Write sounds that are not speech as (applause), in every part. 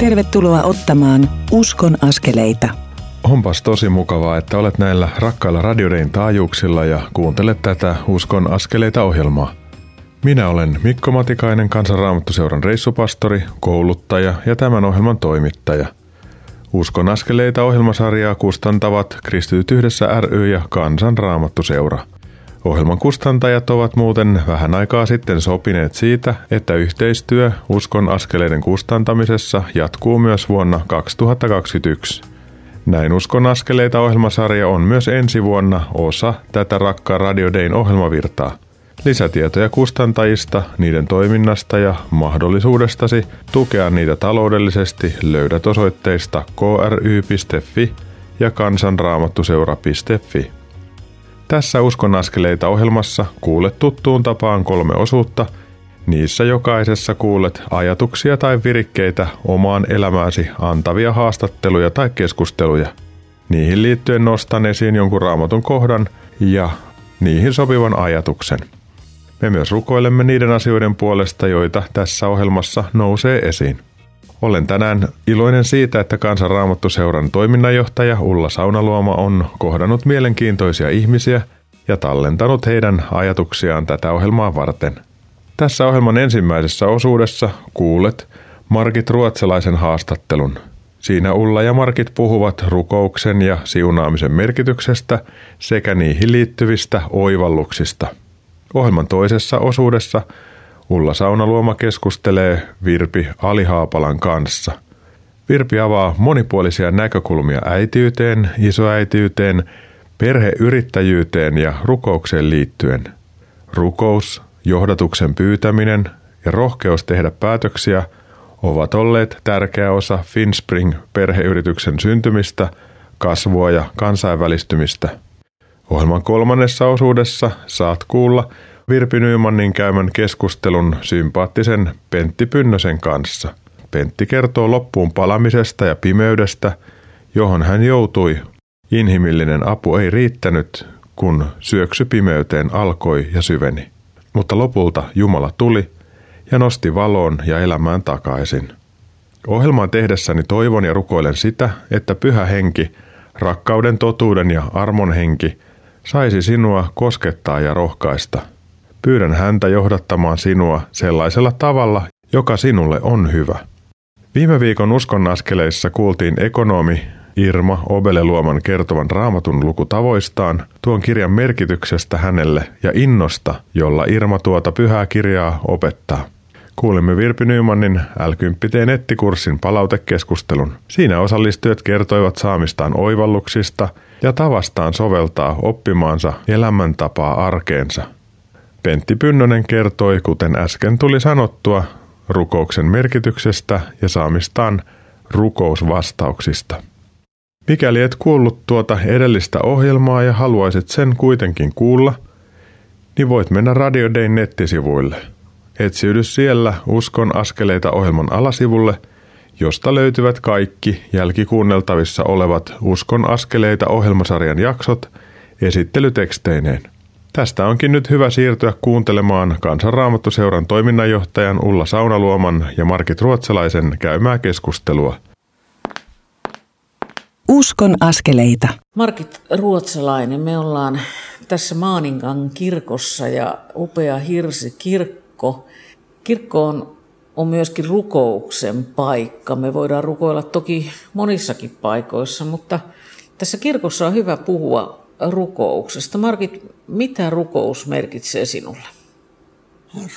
Tervetuloa ottamaan Uskon askeleita. Onpas tosi mukavaa, että olet näillä rakkailla radiodein taajuuksilla ja kuuntelet tätä Uskon askeleita ohjelmaa. Minä olen Mikko Matikainen, Kansanraamattuseuran reissupastori, kouluttaja ja tämän ohjelman toimittaja. Uskon askeleita ohjelmasarjaa kustantavat Kristityt yhdessä ry ja Kansanraamattuseura – Ohjelman kustantajat ovat muuten vähän aikaa sitten sopineet siitä, että yhteistyö uskon askeleiden kustantamisessa jatkuu myös vuonna 2021. Näin Uskon askeleita ohjelmasarja on myös ensi vuonna osa tätä rakkaa Radio Dayn ohjelmavirtaa. Lisätietoja kustantajista, niiden toiminnasta ja mahdollisuudestasi tukea niitä taloudellisesti löydät osoitteista kry.fi ja kansanraamattuseura.fi. Tässä Uskon askeleita ohjelmassa kuulet tuttuun tapaan kolme osuutta. Niissä jokaisessa kuulet ajatuksia tai virikkeitä omaan elämääsi antavia haastatteluja tai keskusteluja. Niihin liittyen nostan esiin jonkun raamatun kohdan ja niihin sopivan ajatuksen. Me myös rukoilemme niiden asioiden puolesta, joita tässä ohjelmassa nousee esiin. Olen tänään iloinen siitä, että Kansanraamattuseuran toiminnanjohtaja Ulla Saunaluoma on kohdannut mielenkiintoisia ihmisiä ja tallentanut heidän ajatuksiaan tätä ohjelmaa varten. Tässä ohjelman ensimmäisessä osuudessa kuulet Markit Ruotsalaisen haastattelun. Siinä Ulla ja Markit puhuvat rukouksen ja siunaamisen merkityksestä sekä niihin liittyvistä oivalluksista. Ohjelman toisessa osuudessa – Ulla Saunaluoma keskustelee Virpi Alihaapalan kanssa. Virpi avaa monipuolisia näkökulmia äitiyteen, isoäitiyteen, perheyrittäjyyteen ja rukoukseen liittyen. Rukous, johdatuksen pyytäminen ja rohkeus tehdä päätöksiä ovat olleet tärkeä osa Finspring perheyrityksen syntymistä, kasvua ja kansainvälistymistä. Ohjelman kolmannessa osuudessa saat kuulla – Virpi Nymanin käymän keskustelun sympaattisen Pentti Pynnösen kanssa. Pentti kertoo loppuun palamisesta ja pimeydestä, johon hän joutui. Inhimillinen apu ei riittänyt, kun syöksy pimeyteen alkoi ja syveni. Mutta lopulta Jumala tuli ja nosti valoon ja elämään takaisin. Ohjelmaa tehdessäni toivon ja rukoilen sitä, että pyhä henki, rakkauden, totuuden ja armon henki saisi sinua koskettaa ja rohkaista – Pyydän häntä johdattamaan sinua sellaisella tavalla, joka sinulle on hyvä. Viime viikon uskonnaskeleissa kuultiin ekonomi Irma Obeleluoman kertovan raamatun lukutavoistaan, tuon kirjan merkityksestä hänelle ja innosta, jolla Irma tuota pyhää kirjaa opettaa. Kuulimme Virpi Nymanin l nettikurssin palautekeskustelun. Siinä osallistujat kertoivat saamistaan oivalluksista ja tavastaan soveltaa oppimaansa elämäntapaa arkeensa – Pentti Pynnönen kertoi, kuten äsken tuli sanottua, rukouksen merkityksestä ja saamistaan rukousvastauksista. Mikäli et kuullut tuota edellistä ohjelmaa ja haluaisit sen kuitenkin kuulla, niin voit mennä Radio Dayn nettisivuille. Etsiydy siellä Uskon askeleita ohjelman alasivulle, josta löytyvät kaikki jälkikuunneltavissa olevat Uskon askeleita ohjelmasarjan jaksot esittelyteksteineen. Tästä onkin nyt hyvä siirtyä kuuntelemaan Kansanraamattuseuran toiminnanjohtajan Ulla Saunaluoman ja Markit Ruotsalaisen käymää keskustelua. Uskon askeleita. Markit Ruotsalainen, me ollaan tässä Maaninkan kirkossa ja upea hirsi kirkko. Kirkko on, on myöskin rukouksen paikka. Me voidaan rukoilla toki monissakin paikoissa, mutta tässä kirkossa on hyvä puhua rukouksesta. Markit, mitä rukous merkitsee sinulle?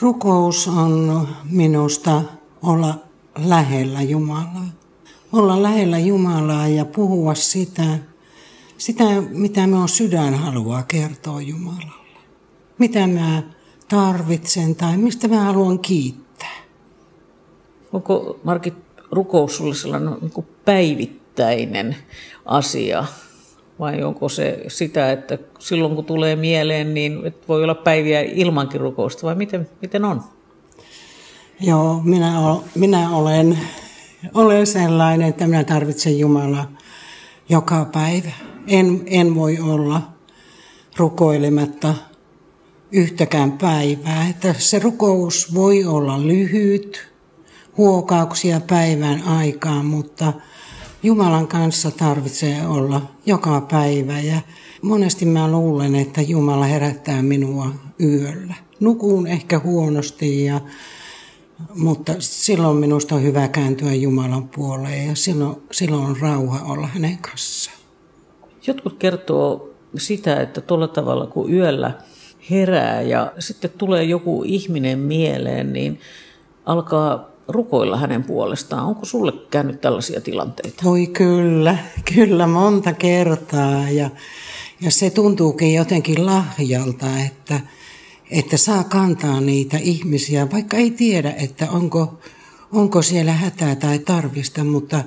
Rukous on minusta olla lähellä Jumalaa. Olla lähellä Jumalaa ja puhua sitä, sitä mitä minun sydän haluaa kertoa Jumalalle. Mitä mä tarvitsen tai mistä mä haluan kiittää. Onko Markit rukous sulle sellainen niin päivittäinen asia, vai onko se sitä, että silloin kun tulee mieleen, niin voi olla päiviä ilmankin rukousta, vai miten, miten on? Joo, minä, minä olen, olen sellainen, että minä tarvitsen Jumalaa joka päivä. En, en voi olla rukoilematta yhtäkään päivää. Että se rukous voi olla lyhyt, huokauksia päivän aikaan, mutta Jumalan kanssa tarvitsee olla joka päivä ja monesti mä luulen, että Jumala herättää minua yöllä. Nukuun ehkä huonosti ja mutta silloin minusta on hyvä kääntyä Jumalan puoleen ja silloin, silloin on rauha olla hänen kanssaan. Jotkut kertoo sitä, että tuolla tavalla kun yöllä herää ja sitten tulee joku ihminen mieleen, niin alkaa rukoilla hänen puolestaan. Onko sulle käynyt tällaisia tilanteita? Voi kyllä, kyllä monta kertaa ja, ja se tuntuukin jotenkin lahjalta, että, että saa kantaa niitä ihmisiä, vaikka ei tiedä, että onko, onko siellä hätää tai tarvista, mutta,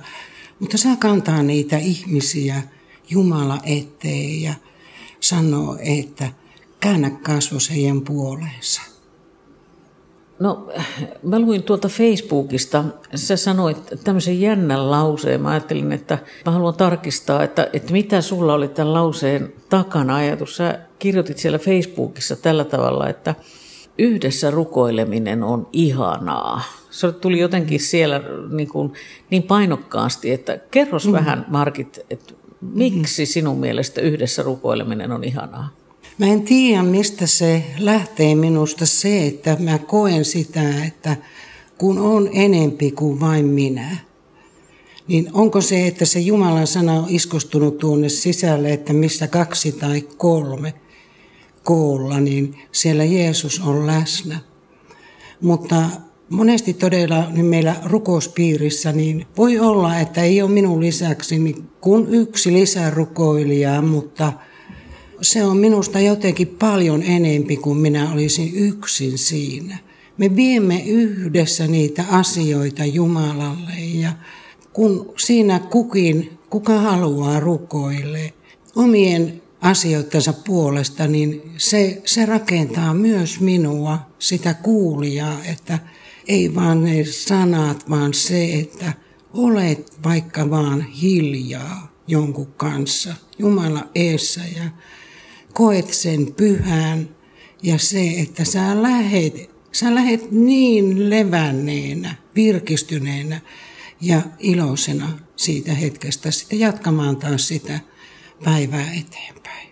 mutta saa kantaa niitä ihmisiä Jumala eteen ja sanoo, että käännä kasvos heidän puoleensa. No, mä luin tuolta Facebookista, sä sanoit tämmöisen jännän lauseen. Mä ajattelin, että mä haluan tarkistaa, että, että mitä sulla oli tämän lauseen takana ajatus. Sä kirjoitit siellä Facebookissa tällä tavalla, että yhdessä rukoileminen on ihanaa. Se tuli jotenkin siellä niin, kuin, niin painokkaasti, että kerros mm. vähän Markit, että miksi sinun mielestä yhdessä rukoileminen on ihanaa? Mä en tiedä, mistä se lähtee minusta se, että mä koen sitä, että kun on enempi kuin vain minä, niin onko se, että se Jumalan sana on iskostunut tuonne sisälle, että missä kaksi tai kolme koolla, niin siellä Jeesus on läsnä. Mutta monesti todella niin meillä rukouspiirissä niin voi olla, että ei ole minun lisäksi niin kuin yksi lisärukoilija, mutta – se on minusta jotenkin paljon enempi kuin minä olisin yksin siinä. Me viemme yhdessä niitä asioita Jumalalle ja kun siinä kukin, kuka haluaa rukoille omien asioittensa puolesta, niin se, se rakentaa myös minua, sitä kuulijaa, että ei vaan ne sanat, vaan se, että olet vaikka vaan hiljaa jonkun kanssa, Jumala eessä ja koet sen pyhän ja se, että sä lähet, sä lähet niin levänneenä, virkistyneenä ja iloisena siitä hetkestä sitten jatkamaan taas sitä päivää eteenpäin.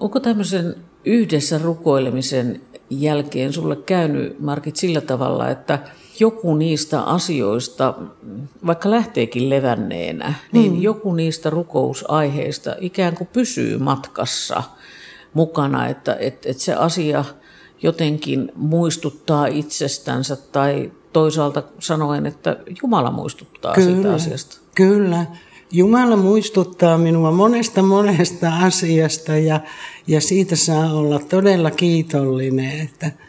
Onko tämmöisen yhdessä rukoilemisen jälkeen sulle käynyt, Markit, sillä tavalla, että joku niistä asioista, vaikka lähteekin levänneenä, niin mm. joku niistä rukousaiheista ikään kuin pysyy matkassa mukana, että, että, että se asia jotenkin muistuttaa itsestänsä tai toisaalta sanoen, että Jumala muistuttaa kyllä, siitä asiasta. Kyllä. Jumala muistuttaa minua monesta monesta asiasta ja, ja siitä saa olla todella kiitollinen, että –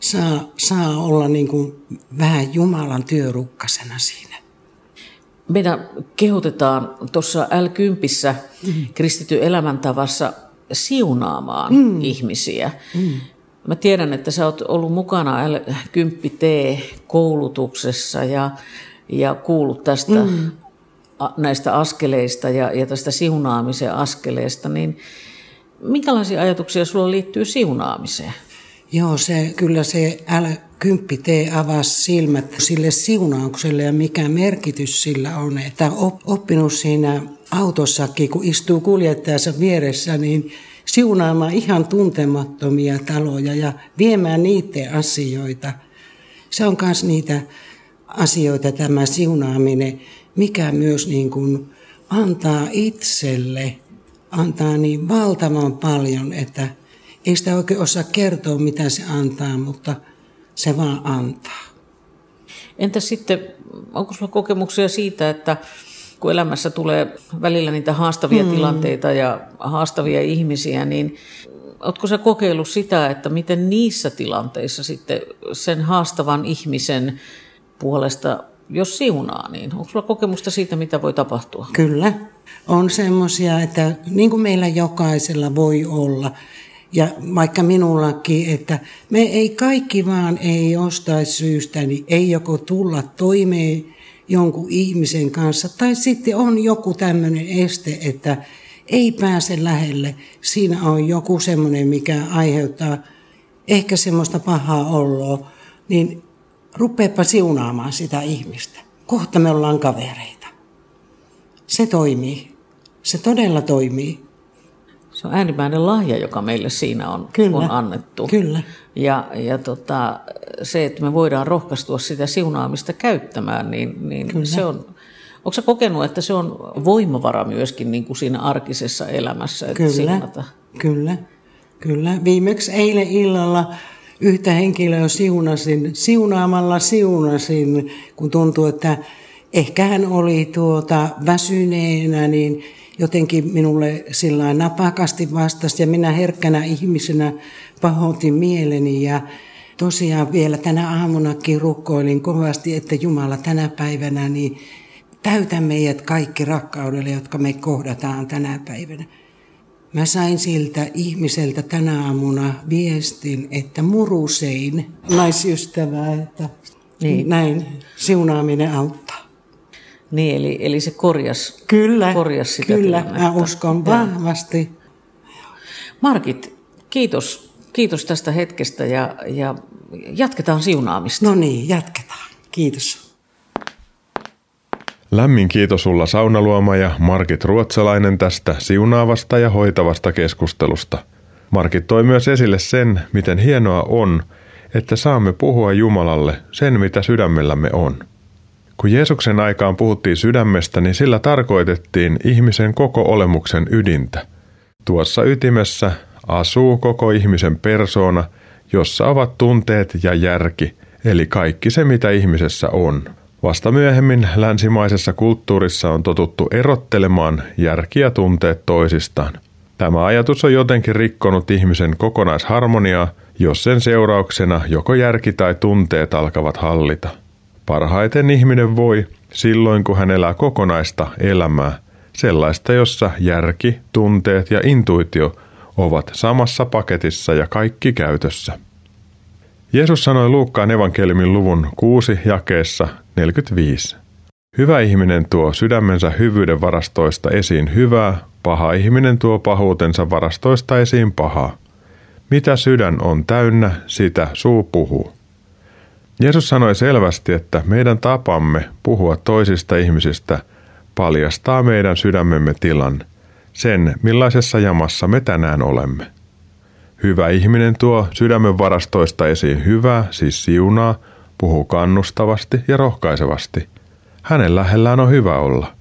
saa, saa olla niin kuin vähän Jumalan työrukkasena siinä. Meidän kehotetaan tuossa L10 mm. kristityn elämäntavassa siunaamaan mm. ihmisiä. Mm. Mä tiedän, että sä oot ollut mukana L10T-koulutuksessa ja, ja kuullut tästä mm. a, näistä askeleista ja, ja tästä siunaamisen askeleesta, niin minkälaisia ajatuksia sulla liittyy siunaamiseen? Joo, se, kyllä se L10 T avasi silmät sille siunaukselle ja mikä merkitys sillä on. Että oppinut siinä autossakin, kun istuu kuljettajansa vieressä, niin siunaamaan ihan tuntemattomia taloja ja viemään niiden asioita. Se on myös niitä asioita tämä siunaaminen, mikä myös niin kuin antaa itselle, antaa niin valtavan paljon, että – ei sitä oikein osaa kertoa, mitä se antaa, mutta se vaan antaa. Entä sitten, onko sinulla kokemuksia siitä, että kun elämässä tulee välillä niitä haastavia hmm. tilanteita ja haastavia ihmisiä, niin Oletko sä kokeillut sitä, että miten niissä tilanteissa sitten sen haastavan ihmisen puolesta, jos siunaa, niin onko sulla kokemusta siitä, mitä voi tapahtua? Kyllä. On semmoisia, että niin kuin meillä jokaisella voi olla, ja vaikka minullakin, että me ei kaikki vaan ei jostain syystä, niin ei joko tulla toimeen jonkun ihmisen kanssa, tai sitten on joku tämmöinen este, että ei pääse lähelle. Siinä on joku semmoinen, mikä aiheuttaa ehkä semmoista pahaa oloa. Niin rupeepa siunaamaan sitä ihmistä. Kohta me ollaan kavereita. Se toimii. Se todella toimii. Se on äärimmäinen lahja, joka meille siinä on, Kyllä. on annettu. Kyllä. Ja, ja tota, se, että me voidaan rohkaistua sitä siunaamista käyttämään, niin, niin Kyllä. se on... Onko sä kokenut, että se on voimavara myöskin niin kuin siinä arkisessa elämässä, että Kyllä, siunata? kyllä, kyllä. Viimeksi eilen illalla yhtä henkilöä siunasin, siunaamalla siunasin, kun tuntuu, että ehkä hän oli tuota väsyneenä, niin jotenkin minulle sillä napakasti vastasi ja minä herkkänä ihmisenä pahoitin mieleni ja tosiaan vielä tänä aamunakin rukoilin kovasti, että Jumala tänä päivänä niin täytä meidät kaikki rakkaudelle, jotka me kohdataan tänä päivänä. Mä sain siltä ihmiseltä tänä aamuna viestin, että murusein naisystävää, että niin. näin siunaaminen auttaa. Niin, eli, eli se korjas, Kyllä, korjas sitä kyllä, tilannetta. mä uskon vahvasti. Markit, kiitos, kiitos tästä hetkestä ja, ja jatketaan siunaamista. No niin, jatketaan. Kiitos. Lämmin kiitos sulla Saunaluoma ja Markit Ruotsalainen tästä siunaavasta ja hoitavasta keskustelusta. Markit toi myös esille sen, miten hienoa on, että saamme puhua Jumalalle sen, mitä sydämellämme on. Kun Jeesuksen aikaan puhuttiin sydämestä, niin sillä tarkoitettiin ihmisen koko olemuksen ydintä. Tuossa ytimessä asuu koko ihmisen persoona, jossa ovat tunteet ja järki, eli kaikki se, mitä ihmisessä on. Vasta myöhemmin länsimaisessa kulttuurissa on totuttu erottelemaan järki ja tunteet toisistaan. Tämä ajatus on jotenkin rikkonut ihmisen kokonaisharmoniaa, jos sen seurauksena joko järki tai tunteet alkavat hallita. Parhaiten ihminen voi silloin, kun hän elää kokonaista elämää, sellaista, jossa järki, tunteet ja intuitio ovat samassa paketissa ja kaikki käytössä. Jeesus sanoi Luukkaan evankeliumin luvun 6 jakeessa 45. Hyvä ihminen tuo sydämensä hyvyyden varastoista esiin hyvää, paha ihminen tuo pahuutensa varastoista esiin pahaa. Mitä sydän on täynnä, sitä suu puhuu. Jeesus sanoi selvästi, että meidän tapamme puhua toisista ihmisistä paljastaa meidän sydämemme tilan, sen millaisessa jamassa me tänään olemme. Hyvä ihminen tuo sydämen varastoista esiin hyvää, siis siunaa, puhuu kannustavasti ja rohkaisevasti. Hänen lähellään on hyvä olla.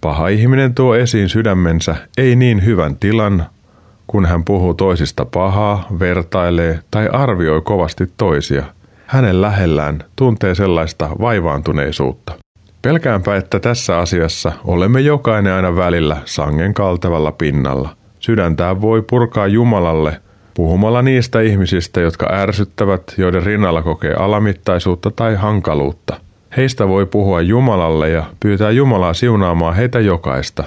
Paha ihminen tuo esiin sydämensä ei niin hyvän tilan, kun hän puhuu toisista pahaa, vertailee tai arvioi kovasti toisia. Hänen lähellään tuntee sellaista vaivaantuneisuutta. Pelkäänpä, että tässä asiassa olemme jokainen aina välillä sangen kaltevalla pinnalla. Sydäntään voi purkaa Jumalalle puhumalla niistä ihmisistä, jotka ärsyttävät, joiden rinnalla kokee alamittaisuutta tai hankaluutta. Heistä voi puhua Jumalalle ja pyytää Jumalaa siunaamaan heitä jokaista.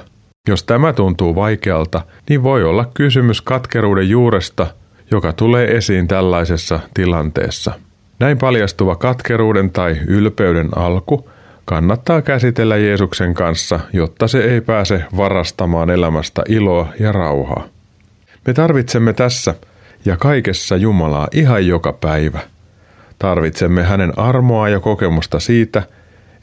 Jos tämä tuntuu vaikealta, niin voi olla kysymys katkeruuden juuresta, joka tulee esiin tällaisessa tilanteessa. Näin paljastuva katkeruuden tai ylpeyden alku kannattaa käsitellä Jeesuksen kanssa, jotta se ei pääse varastamaan elämästä iloa ja rauhaa. Me tarvitsemme tässä ja kaikessa Jumalaa ihan joka päivä. Tarvitsemme hänen armoa ja kokemusta siitä,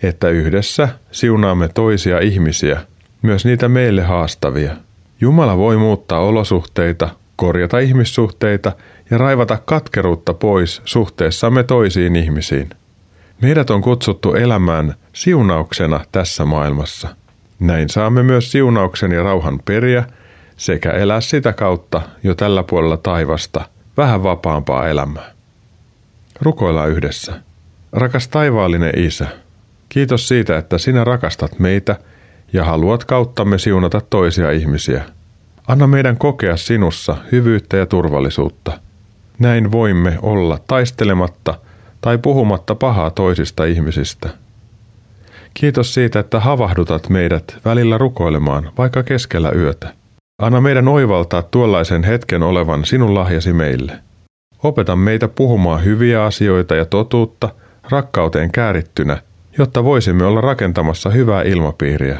että yhdessä siunaamme toisia ihmisiä, myös niitä meille haastavia. Jumala voi muuttaa olosuhteita, korjata ihmissuhteita ja raivata katkeruutta pois suhteessamme toisiin ihmisiin. Meidät on kutsuttu elämään siunauksena tässä maailmassa. Näin saamme myös siunauksen ja rauhan periä sekä elää sitä kautta jo tällä puolella taivasta vähän vapaampaa elämää. Rukoillaan yhdessä. Rakas taivaallinen Isä, kiitos siitä, että sinä rakastat meitä ja haluat kauttamme siunata toisia ihmisiä. Anna meidän kokea sinussa hyvyyttä ja turvallisuutta. Näin voimme olla taistelematta tai puhumatta pahaa toisista ihmisistä. Kiitos siitä, että havahdutat meidät välillä rukoilemaan, vaikka keskellä yötä. Anna meidän oivaltaa tuollaisen hetken olevan sinun lahjasi meille. Opeta meitä puhumaan hyviä asioita ja totuutta rakkauteen käärittynä, jotta voisimme olla rakentamassa hyvää ilmapiiriä.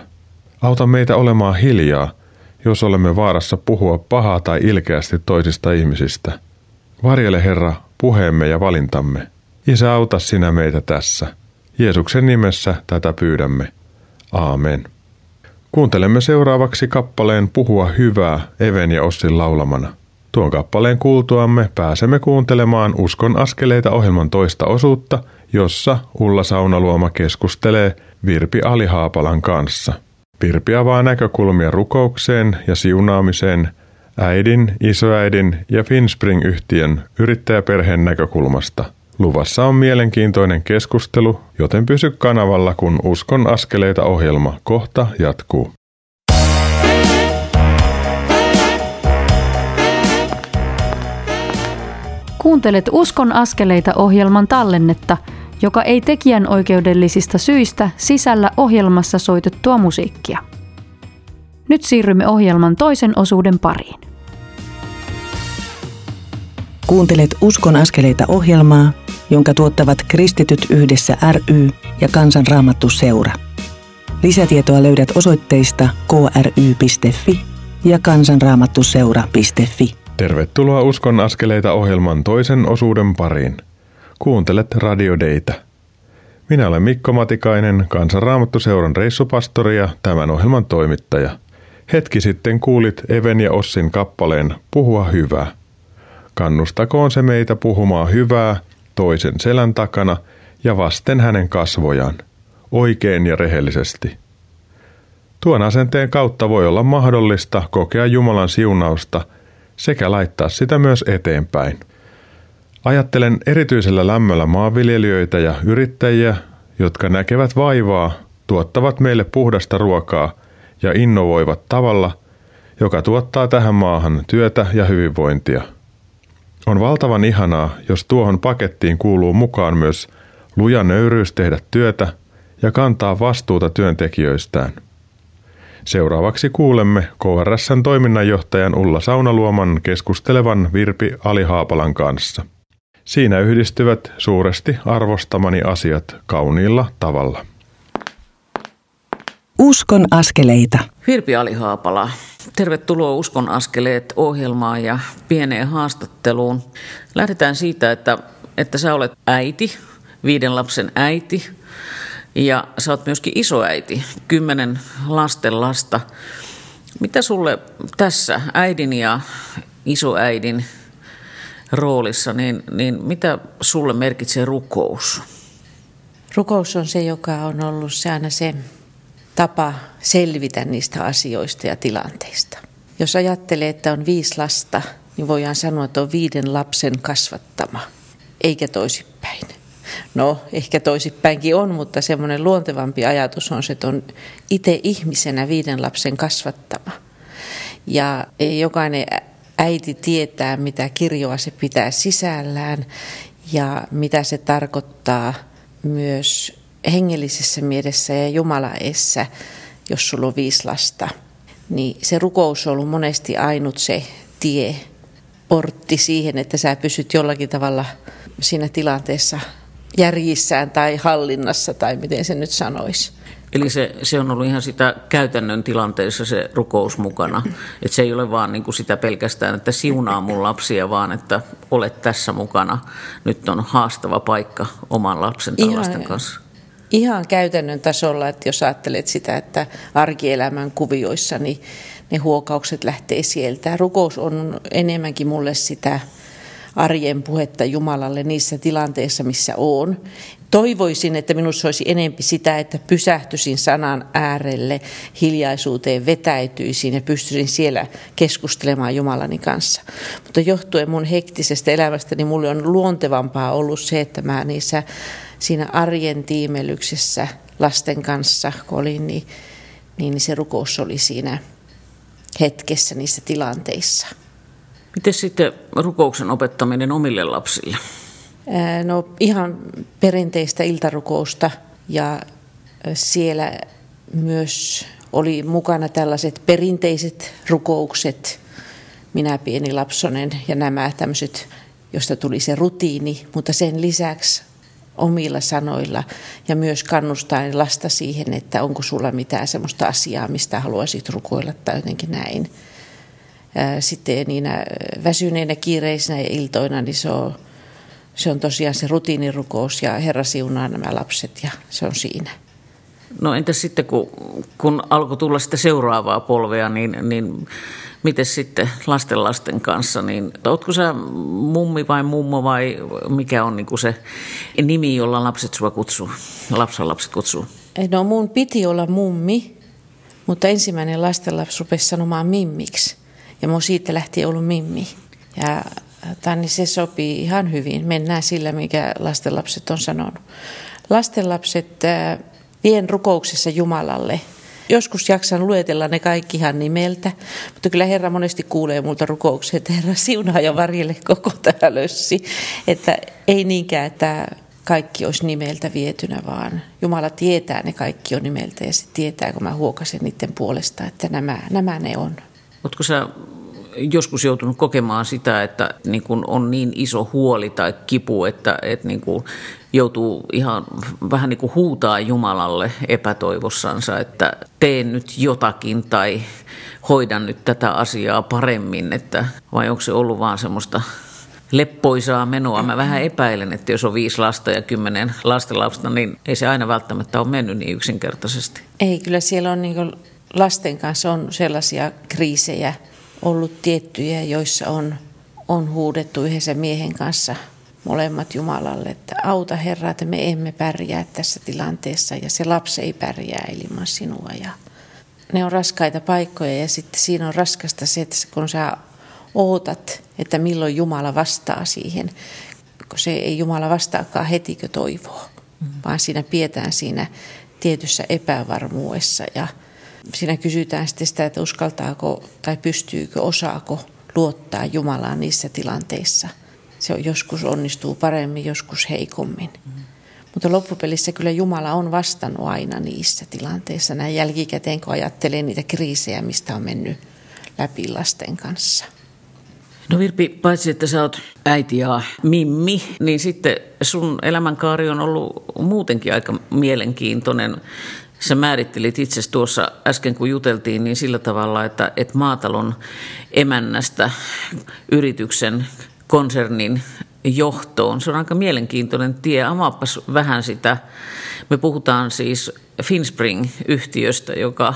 Auta meitä olemaan hiljaa, jos olemme vaarassa puhua pahaa tai ilkeästi toisista ihmisistä. Varjele Herra puheemme ja valintamme. Isä, auta sinä meitä tässä. Jeesuksen nimessä tätä pyydämme. Aamen. Kuuntelemme seuraavaksi kappaleen Puhua hyvää Even ja Ossin laulamana. Tuon kappaleen kuultuamme pääsemme kuuntelemaan Uskon askeleita ohjelman toista osuutta, jossa Ulla Saunaluoma keskustelee Virpi Alihaapalan kanssa. Virpi avaa näkökulmia rukoukseen ja siunaamiseen äidin, isoäidin ja Finspring-yhtiön yrittäjäperheen näkökulmasta – Luvassa on mielenkiintoinen keskustelu, joten pysy kanavalla, kun Uskon askeleita ohjelma kohta jatkuu. Kuuntelet Uskon askeleita ohjelman tallennetta, joka ei tekijän oikeudellisista syistä sisällä ohjelmassa soitettua musiikkia. Nyt siirrymme ohjelman toisen osuuden pariin. Kuuntelet Uskon askeleita ohjelmaa, jonka tuottavat Kristityt yhdessä ry ja Kansanraamattu seura. Lisätietoa löydät osoitteista kry.fi ja kansanraamattuseura.fi. Tervetuloa Uskon askeleita ohjelman toisen osuuden pariin. Kuuntelet Radio Deitä. Minä olen Mikko Matikainen, Kansanraamattuseuran reissupastori ja tämän ohjelman toimittaja. Hetki sitten kuulit Even ja Ossin kappaleen Puhua hyvää. Kannustakoon se meitä puhumaan hyvää toisen selän takana ja vasten hänen kasvojaan, oikein ja rehellisesti. Tuon asenteen kautta voi olla mahdollista kokea Jumalan siunausta sekä laittaa sitä myös eteenpäin. Ajattelen erityisellä lämmöllä maanviljelijöitä ja yrittäjiä, jotka näkevät vaivaa, tuottavat meille puhdasta ruokaa ja innovoivat tavalla, joka tuottaa tähän maahan työtä ja hyvinvointia – on valtavan ihanaa, jos tuohon pakettiin kuuluu mukaan myös luja nöyryys tehdä työtä ja kantaa vastuuta työntekijöistään. Seuraavaksi kuulemme KRSn toiminnanjohtajan Ulla Saunaluoman keskustelevan Virpi Alihaapalan kanssa. Siinä yhdistyvät suuresti arvostamani asiat kauniilla tavalla. Uskon askeleita. Virpi Alihaapala, tervetuloa Uskon askeleet ohjelmaan ja pieneen haastatteluun. Lähdetään siitä, että, että sä olet äiti, viiden lapsen äiti ja sä oot myöskin isoäiti, kymmenen lasten lasta. Mitä sulle tässä äidin ja isoäidin roolissa, niin, niin mitä sulle merkitsee rukous? Rukous on se, joka on ollut se aina se tapa selvitä niistä asioista ja tilanteista. Jos ajattelee, että on viisi lasta, niin voidaan sanoa, että on viiden lapsen kasvattama, eikä toisipäin. No, ehkä toisipäinkin on, mutta semmoinen luontevampi ajatus on se, että on itse ihmisenä viiden lapsen kasvattama. Ja jokainen äiti tietää, mitä kirjoa se pitää sisällään ja mitä se tarkoittaa myös hengellisessä mielessä ja jumalaessa, jos sulla on viisi lasta, niin se rukous on ollut monesti ainut se tie, portti siihen, että sä pysyt jollakin tavalla siinä tilanteessa järjissään tai hallinnassa tai miten se nyt sanoisi. Eli se, se on ollut ihan sitä käytännön tilanteessa se rukous mukana. Että se ei ole vaan niin kuin sitä pelkästään, että siunaa mun lapsia, vaan että olet tässä mukana. Nyt on haastava paikka oman lapsen tällaisten kanssa. Ihan käytännön tasolla, että jos ajattelet sitä, että arkielämän kuvioissa, niin ne huokaukset lähtee sieltä. Rukous on enemmänkin mulle sitä arjen puhetta Jumalalle niissä tilanteissa, missä on. Toivoisin, että minussa olisi enempi sitä, että pysähtyisin sanan äärelle, hiljaisuuteen vetäytyisin ja pystyisin siellä keskustelemaan Jumalani kanssa. Mutta johtuen mun hektisestä elämästä, niin mulle on luontevampaa ollut se, että mä niissä siinä arjen tiimelyksessä lasten kanssa, kun olin, niin, niin se rukous oli siinä hetkessä niissä tilanteissa. Miten sitten rukouksen opettaminen omille lapsille? No ihan perinteistä iltarukousta ja siellä myös oli mukana tällaiset perinteiset rukoukset, minä pieni lapsonen ja nämä tämmöiset, josta tuli se rutiini, mutta sen lisäksi omilla sanoilla ja myös kannustaen lasta siihen, että onko sulla mitään sellaista asiaa, mistä haluaisit rukoilla tai jotenkin näin. Sitten niinä väsyneinä kiireisinä iltoina, niin se on, se on tosiaan se rutiinirukous ja Herra siunaa nämä lapset ja se on siinä. No entäs sitten, kun, kun alkoi tulla sitä seuraavaa polvea, niin, niin miten sitten lasten lasten kanssa, niin ootko sä mummi vai mummo vai mikä on niin kuin se nimi, jolla lapset sua kutsuu, lapset kutsuu? No mun piti olla mummi, mutta ensimmäinen lastenlapsi rupesi sanomaan mimmiksi ja mun siitä lähti ollut mimmi. Ja Tanni, se sopii ihan hyvin. Mennään sillä, mikä lastenlapset on sanonut. Lastenlapset äh, vien rukouksessa Jumalalle. Joskus jaksan luetella ne kaikki ihan nimeltä, mutta kyllä Herra monesti kuulee multa rukoukset, Herra siunaa ja varjelle koko tämä lössi. Että ei niinkään, että kaikki olisi nimeltä vietynä, vaan Jumala tietää ne kaikki on nimeltä ja se tietää, kun mä huokasen niiden puolesta, että nämä, nämä ne on. Oletko sä joskus joutunut kokemaan sitä, että niin kun on niin iso huoli tai kipu, että, että niin kuin joutuu ihan vähän niin kuin huutaa Jumalalle epätoivossansa, että teen nyt jotakin tai hoidan nyt tätä asiaa paremmin, että vai onko se ollut vaan semmoista leppoisaa menoa. Mä vähän epäilen, että jos on viisi lasta ja kymmenen lastenlapsta, niin ei se aina välttämättä ole mennyt niin yksinkertaisesti. Ei, kyllä siellä on niin lasten kanssa on sellaisia kriisejä, ollut tiettyjä, joissa on, on huudettu yhdessä miehen kanssa molemmat Jumalalle, että auta Herra, että me emme pärjää tässä tilanteessa ja se lapsi ei pärjää ilman sinua. Ja ne on raskaita paikkoja ja sitten siinä on raskasta se, että kun sä ootat, että milloin Jumala vastaa siihen, kun se ei Jumala vastaakaan heti, kun toivoo, mm. vaan siinä pidetään siinä tietyssä epävarmuudessa ja Siinä kysytään sitten sitä, että uskaltaako tai pystyykö, osaako luottaa Jumalaan niissä tilanteissa. Se on, joskus onnistuu paremmin, joskus heikommin. Mm. Mutta loppupelissä kyllä Jumala on vastannut aina niissä tilanteissa. Näin jälkikäteen, kun ajattelee niitä kriisejä, mistä on mennyt läpi lasten kanssa. No Virpi, paitsi että sä oot äiti ja mimmi, niin sitten sun elämänkaari on ollut muutenkin aika mielenkiintoinen. Sä määrittelit itse tuossa äsken, kun juteltiin, niin sillä tavalla, että, että maatalon emännästä yrityksen konsernin johtoon. Se on aika mielenkiintoinen tie. Amaapas vähän sitä. Me puhutaan siis Finspring-yhtiöstä, joka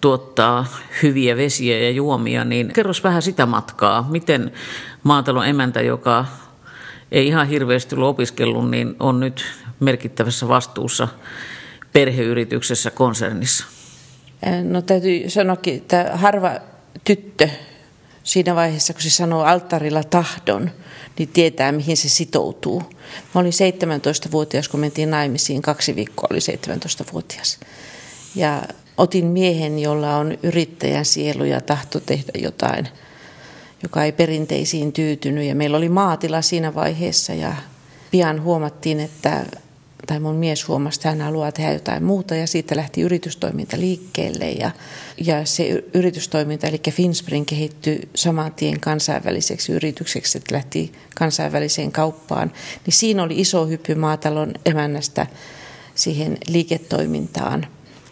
tuottaa hyviä vesiä ja juomia, niin kerros vähän sitä matkaa. Miten maatalon emäntä, joka ei ihan hirveästi ollut opiskellut, niin on nyt merkittävässä vastuussa perheyrityksessä, konsernissa? No täytyy sanoakin, että harva tyttö siinä vaiheessa, kun se sanoo alttarilla tahdon, niin tietää, mihin se sitoutuu. Mä olin 17-vuotias, kun mentiin naimisiin. Kaksi viikkoa oli 17-vuotias. Ja otin miehen, jolla on yrittäjän sielu ja tahto tehdä jotain, joka ei perinteisiin tyytynyt. Ja meillä oli maatila siinä vaiheessa ja pian huomattiin, että tai mun mies huomasi, että hän haluaa tehdä jotain muuta ja siitä lähti yritystoiminta liikkeelle ja, ja se yritystoiminta, eli Finspring kehittyi saman tien kansainväliseksi yritykseksi, että lähti kansainväliseen kauppaan, niin siinä oli iso hyppy maatalon emännästä siihen liiketoimintaan.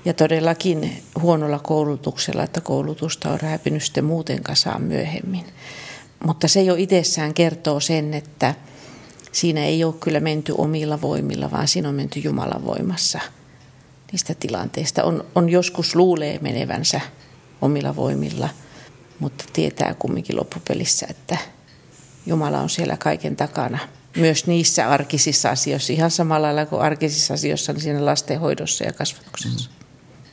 Ja todellakin huonolla koulutuksella, että koulutusta on rääpinyt sitten muuten kasaan myöhemmin. Mutta se jo itsessään kertoo sen, että siinä ei ole kyllä menty omilla voimilla, vaan siinä on menty Jumalan voimassa niistä tilanteista. On, on joskus luulee menevänsä omilla voimilla, mutta tietää kumminkin loppupelissä, että Jumala on siellä kaiken takana. Myös niissä arkisissa asioissa, ihan samalla lailla kuin arkisissa asioissa, niin siinä lastenhoidossa ja kasvatuksessa. Mm.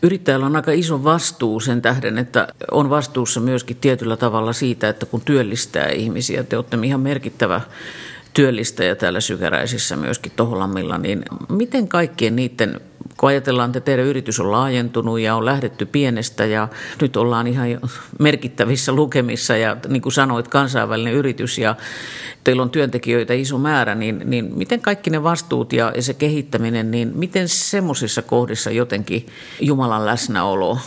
Yrittäjällä on aika iso vastuu sen tähden, että on vastuussa myöskin tietyllä tavalla siitä, että kun työllistää ihmisiä, te olette ihan merkittävä työllistäjä täällä Sykäräisissä myöskin Toholammilla, niin miten kaikkien niiden, kun ajatellaan, että teidän yritys on laajentunut ja on lähdetty pienestä ja nyt ollaan ihan merkittävissä lukemissa ja niin kuin sanoit, kansainvälinen yritys ja teillä on työntekijöitä iso määrä, niin, niin miten kaikki ne vastuut ja se kehittäminen, niin miten semmoisissa kohdissa jotenkin Jumalan läsnäolo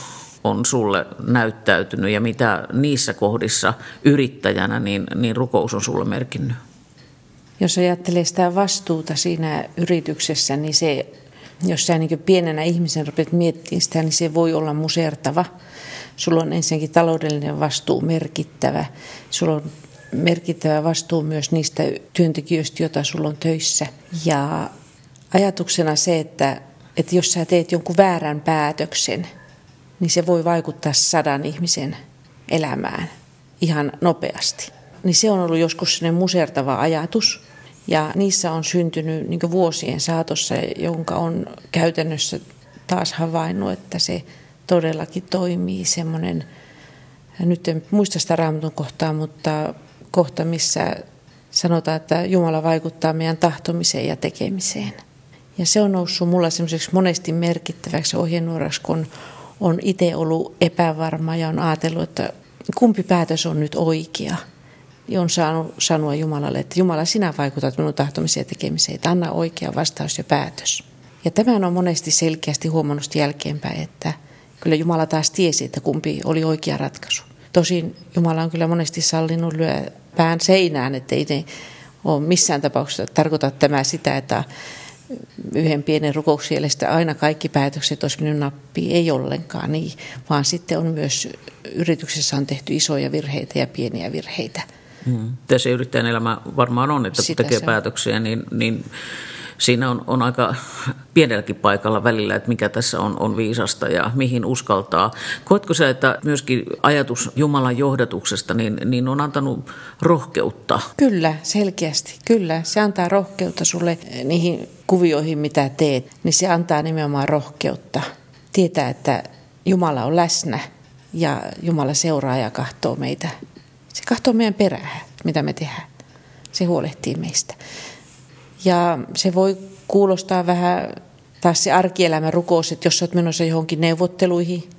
on sulle näyttäytynyt ja mitä niissä kohdissa yrittäjänä niin, niin rukous on sulle merkinnyt? Jos ajattelee sitä vastuuta siinä yrityksessä, niin se, jos sä niin pienenä ihmisen rupeat miettimään sitä, niin se voi olla musertava. Sulla on ensinnäkin taloudellinen vastuu merkittävä. Sulla on merkittävä vastuu myös niistä työntekijöistä, joita sulla on töissä. Ja ajatuksena se, että, että jos sä teet jonkun väärän päätöksen, niin se voi vaikuttaa sadan ihmisen elämään ihan nopeasti. Niin se on ollut joskus sellainen musertava ajatus. Ja niissä on syntynyt niin vuosien saatossa, jonka on käytännössä taas havainnut, että se todellakin toimii semmoinen, nyt en muista sitä raamatun kohtaa, mutta kohta, missä sanotaan, että Jumala vaikuttaa meidän tahtomiseen ja tekemiseen. Ja se on noussut mulla semmoiseksi monesti merkittäväksi ohjenuoraksi, kun on itse ollut epävarma ja on ajatellut, että kumpi päätös on nyt oikea. On saanut sanoa Jumalalle, että Jumala, sinä vaikutat minun tahtomiseen ja tekemiseen, anna oikea vastaus ja päätös. Ja tämän on monesti selkeästi huomannut jälkeenpäin, että kyllä Jumala taas tiesi, että kumpi oli oikea ratkaisu. Tosin Jumala on kyllä monesti sallinut lyö pään seinään, että ei ne ole missään tapauksessa tarkoita tämä sitä, että yhden pienen rukousjelestä aina kaikki päätökset olisi mennyt nappiin, ei ollenkaan niin, vaan sitten on myös yrityksessä on tehty isoja virheitä ja pieniä virheitä. Hmm. Tässä yrittäjän elämä varmaan on, että kun tekee päätöksiä, niin, niin siinä on, on aika pienelläkin paikalla välillä, että mikä tässä on, on viisasta ja mihin uskaltaa. Koetko sä, että myöskin ajatus Jumalan johdatuksesta niin, niin on antanut rohkeutta? Kyllä, selkeästi. Kyllä, se antaa rohkeutta sulle niihin kuvioihin, mitä teet. Niin se antaa nimenomaan rohkeutta. Tietää, että Jumala on läsnä ja Jumala seuraa ja kahtoo meitä. Se kahtoo meidän perää, mitä me tehdään. Se huolehtii meistä. Ja se voi kuulostaa vähän taas se arkielämän rukous, että jos olet menossa johonkin neuvotteluihin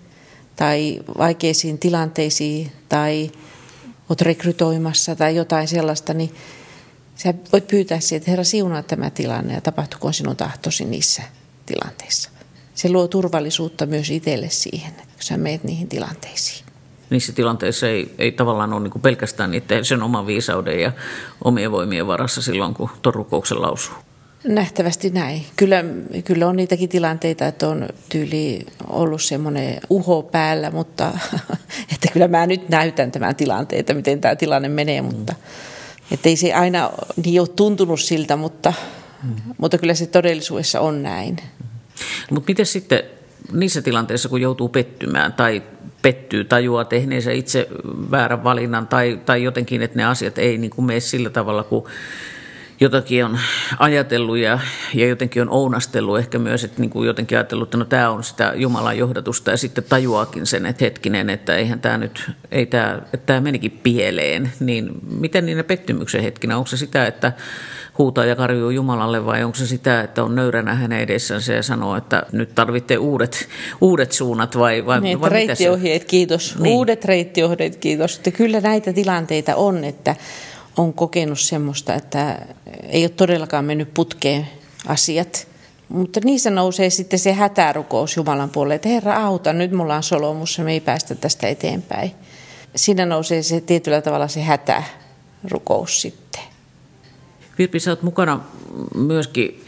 tai vaikeisiin tilanteisiin tai olet rekrytoimassa tai jotain sellaista, niin sä voit pyytää siihen, että Herra siunaa tämä tilanne ja tapahtukoon sinun tahtosi niissä tilanteissa. Se luo turvallisuutta myös itselle siihen, kun sä meet niihin tilanteisiin niissä tilanteissa ei, ei tavallaan ole niin pelkästään niiden, sen oman viisauden ja omien voimien varassa silloin, kun tuon rukouksen lausuu. Nähtävästi näin. Kyllä, kyllä on niitäkin tilanteita, että on tyyli ollut semmoinen uho päällä, mutta (laughs) että kyllä mä nyt näytän tämän tilanteen, että miten tämä tilanne menee, mutta että ei se aina niin ole tuntunut siltä, mutta, mm. mutta kyllä se todellisuudessa on näin. Mutta miten sitten niissä tilanteissa, kun joutuu pettymään tai pettyy, tajuaa tehneensä itse väärän valinnan tai, tai jotenkin, että ne asiat ei niin kuin mene sillä tavalla, kuin jotakin on ajatellut ja, ja jotenkin on ounastellut. Ehkä myös, että niin kuin jotenkin ajatellut, että no tämä on sitä Jumalan johdatusta ja sitten tajuakin sen, että hetkinen, että eihän tämä nyt, ei tämä, että tämä menikin pieleen, niin miten niinä pettymyksen hetkinä, onko se sitä, että huutaa ja karjuu Jumalalle vai onko se sitä, että on nöyränä hänen edessänsä ja sanoo, että nyt tarvitte uudet, uudet suunnat vai, vai, niin, vai reittiohjeet, kiitos. Niin. Uudet reittiohjeet, kiitos. Että kyllä näitä tilanteita on, että on kokenut semmoista, että ei ole todellakaan mennyt putkeen asiat. Mutta niissä nousee sitten se hätärukous Jumalan puolelle, että Herra auta, nyt mulla on solomussa, me ei päästä tästä eteenpäin. Siinä nousee se tietyllä tavalla se hätärukous sitten. Virpi, sä oot mukana myöskin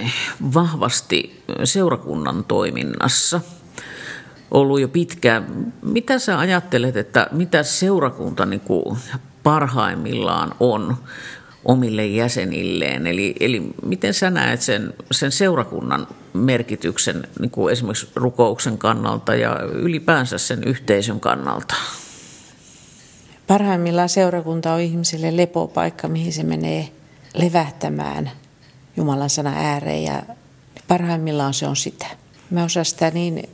vahvasti seurakunnan toiminnassa ollut jo pitkään. Mitä sä ajattelet, että mitä seurakunta niin kuin parhaimmillaan on omille jäsenilleen? Eli, eli miten sä näet sen, sen seurakunnan merkityksen niin kuin esimerkiksi rukouksen kannalta ja ylipäänsä sen yhteisön kannalta? Parhaimmillaan seurakunta on ihmisille lepopaikka, mihin se menee levähtämään Jumalan sana ääreen ja parhaimmillaan se on sitä. Mä osaan sitä niin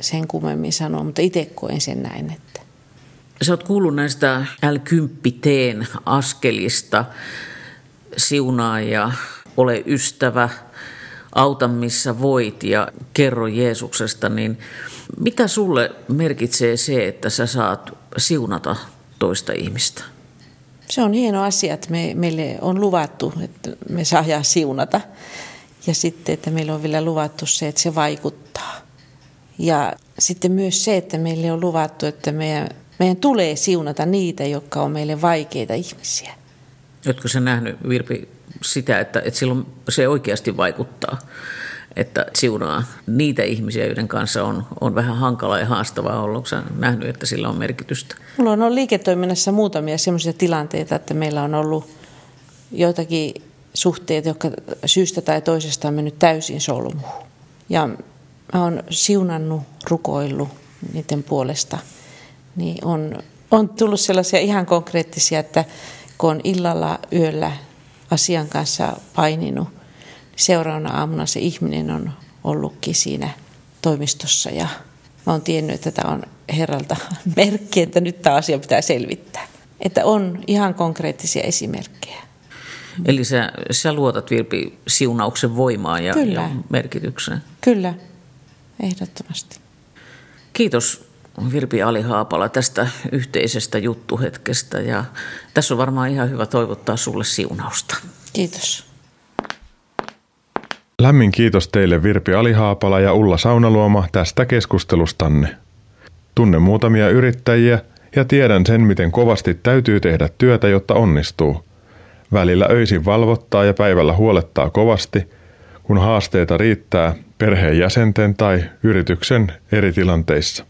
sen kummemmin sanoa, mutta itse koen sen näin, että Sä oot kuullut näistä L10 askelista, siunaa ja ole ystävä, auta missä voit ja kerro Jeesuksesta, niin mitä sulle merkitsee se, että sä saat siunata toista ihmistä? Se on hieno asia, että me, meille on luvattu, että me saadaan siunata. Ja sitten, että meille on vielä luvattu se, että se vaikuttaa. Ja sitten myös se, että meille on luvattu, että meidän, meidän tulee siunata niitä, jotka on meille vaikeita ihmisiä. Oletko se nähnyt, Virpi, sitä, että, että silloin se oikeasti vaikuttaa? Että siunaa niitä ihmisiä, joiden kanssa on, on vähän hankala ja haastavaa ollut. Onko nähnyt, että sillä on merkitystä? Mulla on ollut liiketoiminnassa muutamia sellaisia tilanteita, että meillä on ollut joitakin suhteet, jotka syystä tai toisesta on mennyt täysin solmuun. Ja mä oon siunannut, rukoillut niiden puolesta. Niin on, on tullut sellaisia ihan konkreettisia, että kun on illalla yöllä asian kanssa paininut, seuraavana aamuna se ihminen on ollutkin siinä toimistossa ja mä oon tiennyt, että tämä on Herralta (laughs) merkki, että nyt tämä asia pitää selvittää. Että on ihan konkreettisia esimerkkejä. Eli sä, sä luotat Virpi siunauksen voimaan ja, ja merkitykseen. Kyllä, ehdottomasti. Kiitos Virpi Alihaapala tästä yhteisestä juttuhetkestä ja tässä on varmaan ihan hyvä toivottaa sulle siunausta. Kiitos. Lämmin kiitos teille Virpi Alihaapala ja Ulla Saunaluoma tästä keskustelustanne. Tunnen muutamia yrittäjiä ja tiedän sen, miten kovasti täytyy tehdä työtä, jotta onnistuu. Välillä öisin valvottaa ja päivällä huolettaa kovasti, kun haasteita riittää perheenjäsenten tai yrityksen eri tilanteissa.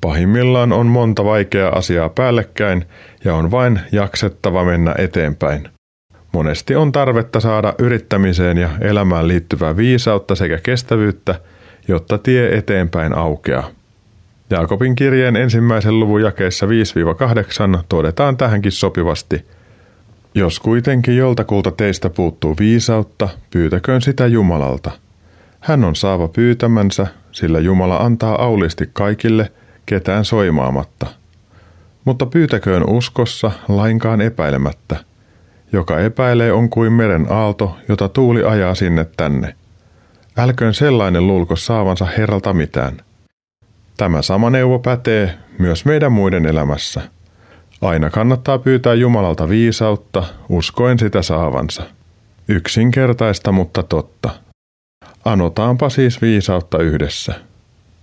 Pahimmillaan on monta vaikeaa asiaa päällekkäin ja on vain jaksettava mennä eteenpäin. Monesti on tarvetta saada yrittämiseen ja elämään liittyvää viisautta sekä kestävyyttä, jotta tie eteenpäin aukeaa. Jaakobin kirjeen ensimmäisen luvun jakeessa 5-8 todetaan tähänkin sopivasti. Jos kuitenkin joltakulta teistä puuttuu viisautta, pyytäköön sitä Jumalalta. Hän on saava pyytämänsä, sillä Jumala antaa aulisti kaikille, ketään soimaamatta. Mutta pyytäköön uskossa lainkaan epäilemättä – joka epäilee on kuin meren aalto, jota tuuli ajaa sinne tänne. Älköön sellainen luulko saavansa Herralta mitään. Tämä sama neuvo pätee myös meidän muiden elämässä. Aina kannattaa pyytää Jumalalta viisautta, uskoen sitä saavansa. Yksinkertaista, mutta totta. Anotaanpa siis viisautta yhdessä.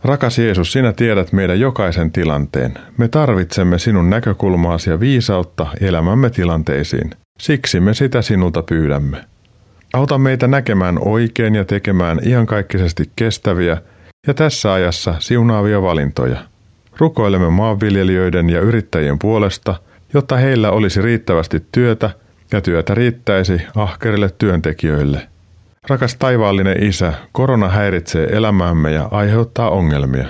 Rakas Jeesus, sinä tiedät meidän jokaisen tilanteen. Me tarvitsemme sinun näkökulmaasi ja viisautta elämämme tilanteisiin. Siksi me sitä sinulta pyydämme. Auta meitä näkemään oikein ja tekemään iankaikkisesti kestäviä ja tässä ajassa siunaavia valintoja. Rukoilemme maanviljelijöiden ja yrittäjien puolesta, jotta heillä olisi riittävästi työtä ja työtä riittäisi ahkerille työntekijöille. Rakas taivaallinen Isä, korona häiritsee elämäämme ja aiheuttaa ongelmia.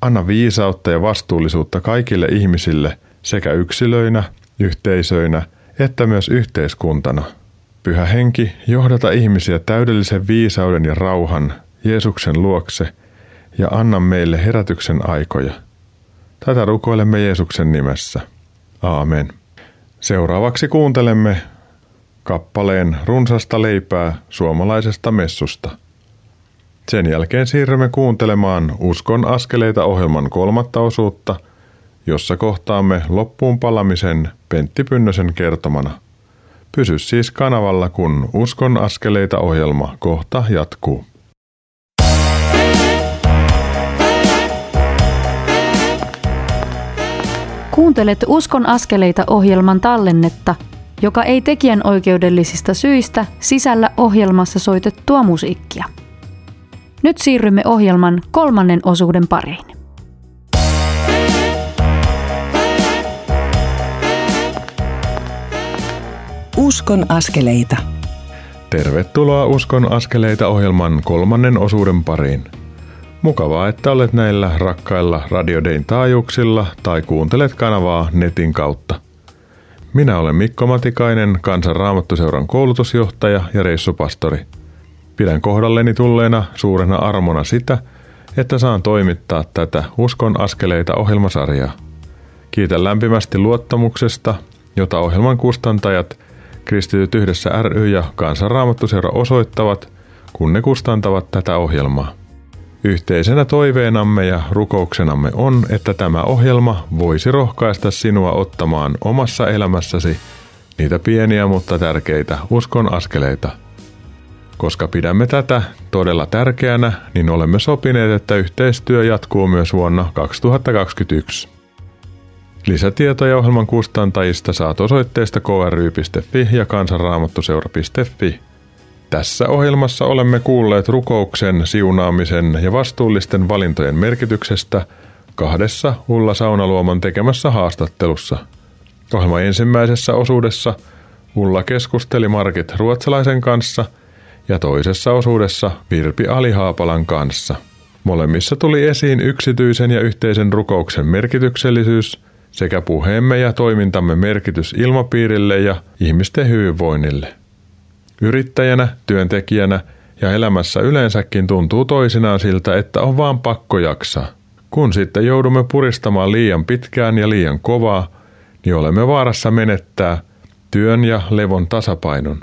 Anna viisautta ja vastuullisuutta kaikille ihmisille sekä yksilöinä, yhteisöinä – että myös yhteiskuntana. Pyhä henki, johdata ihmisiä täydellisen viisauden ja rauhan Jeesuksen luokse ja anna meille herätyksen aikoja. Tätä rukoilemme Jeesuksen nimessä. Aamen. Seuraavaksi kuuntelemme kappaleen runsasta leipää suomalaisesta messusta. Sen jälkeen siirrymme kuuntelemaan Uskon askeleita ohjelman kolmatta osuutta – jossa kohtaamme loppuun palamisen Pentti Pynnösen kertomana. Pysy siis kanavalla, kun Uskon askeleita ohjelma kohta jatkuu. Kuuntelet Uskon askeleita ohjelman tallennetta, joka ei tekijän oikeudellisista syistä sisällä ohjelmassa soitettua musiikkia. Nyt siirrymme ohjelman kolmannen osuuden pariin. Uskon askeleita. Tervetuloa Uskon askeleita ohjelman kolmannen osuuden pariin. Mukavaa, että olet näillä rakkailla radiodein taajuuksilla tai kuuntelet kanavaa netin kautta. Minä olen Mikko Matikainen, Kansanraamattuseuran koulutusjohtaja ja reissupastori. Pidän kohdalleni tulleena suurena armona sitä, että saan toimittaa tätä Uskon askeleita ohjelmasarjaa. Kiitän lämpimästi luottamuksesta, jota ohjelman kustantajat – Kristityt yhdessä ry ja Kansanraamattuseura osoittavat, kun ne kustantavat tätä ohjelmaa. Yhteisenä toiveenamme ja rukouksenamme on, että tämä ohjelma voisi rohkaista sinua ottamaan omassa elämässäsi niitä pieniä mutta tärkeitä uskon askeleita. Koska pidämme tätä todella tärkeänä, niin olemme sopineet, että yhteistyö jatkuu myös vuonna 2021. Lisätietoja ohjelman kustantajista saat osoitteesta kry.fi ja kansanraamattuseura.fi. Tässä ohjelmassa olemme kuulleet rukouksen, siunaamisen ja vastuullisten valintojen merkityksestä kahdessa Ulla Saunaluomon tekemässä haastattelussa. Ohjelman ensimmäisessä osuudessa Ulla keskusteli Markit Ruotsalaisen kanssa ja toisessa osuudessa Virpi Alihaapalan kanssa. Molemmissa tuli esiin yksityisen ja yhteisen rukouksen merkityksellisyys sekä puheemme ja toimintamme merkitys ilmapiirille ja ihmisten hyvinvoinnille. Yrittäjänä, työntekijänä ja elämässä yleensäkin tuntuu toisinaan siltä, että on vaan pakko jaksaa. Kun sitten joudumme puristamaan liian pitkään ja liian kovaa, niin olemme vaarassa menettää työn ja levon tasapainon.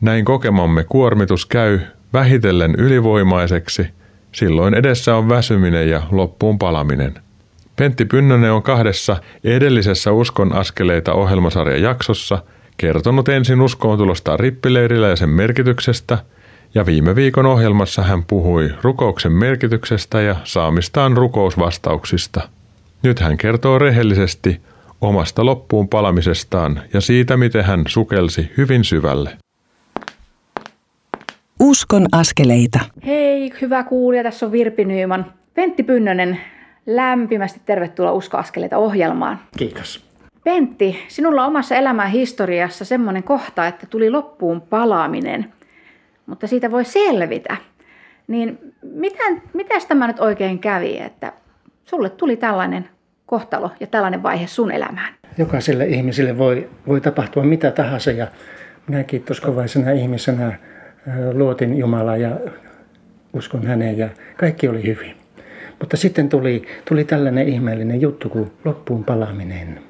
Näin kokemamme kuormitus käy vähitellen ylivoimaiseksi, silloin edessä on väsyminen ja loppuun palaminen. Pentti Pynnönen on kahdessa edellisessä Uskon askeleita ohjelmasarjan jaksossa kertonut ensin uskoon tulosta rippileirillä ja sen merkityksestä, ja viime viikon ohjelmassa hän puhui rukouksen merkityksestä ja saamistaan rukousvastauksista. Nyt hän kertoo rehellisesti omasta loppuun palamisestaan ja siitä, miten hän sukelsi hyvin syvälle. Uskon askeleita. Hei, hyvä kuulija, tässä on Virpi Nyyman. Pentti Pynnönen, lämpimästi tervetuloa Usko askeleita ohjelmaan. Kiitos. Pentti, sinulla on omassa elämän historiassa semmoinen kohta, että tuli loppuun palaaminen, mutta siitä voi selvitä. Niin miten, mitäs tämä nyt oikein kävi, että sulle tuli tällainen kohtalo ja tällainen vaihe sun elämään? Jokaiselle ihmiselle voi, voi tapahtua mitä tahansa ja minäkin toskovaisena ihmisenä luotin Jumalaa ja uskon häneen ja kaikki oli hyvin. Mutta sitten tuli, tuli tällainen ihmeellinen juttu kuin loppuun palaaminen.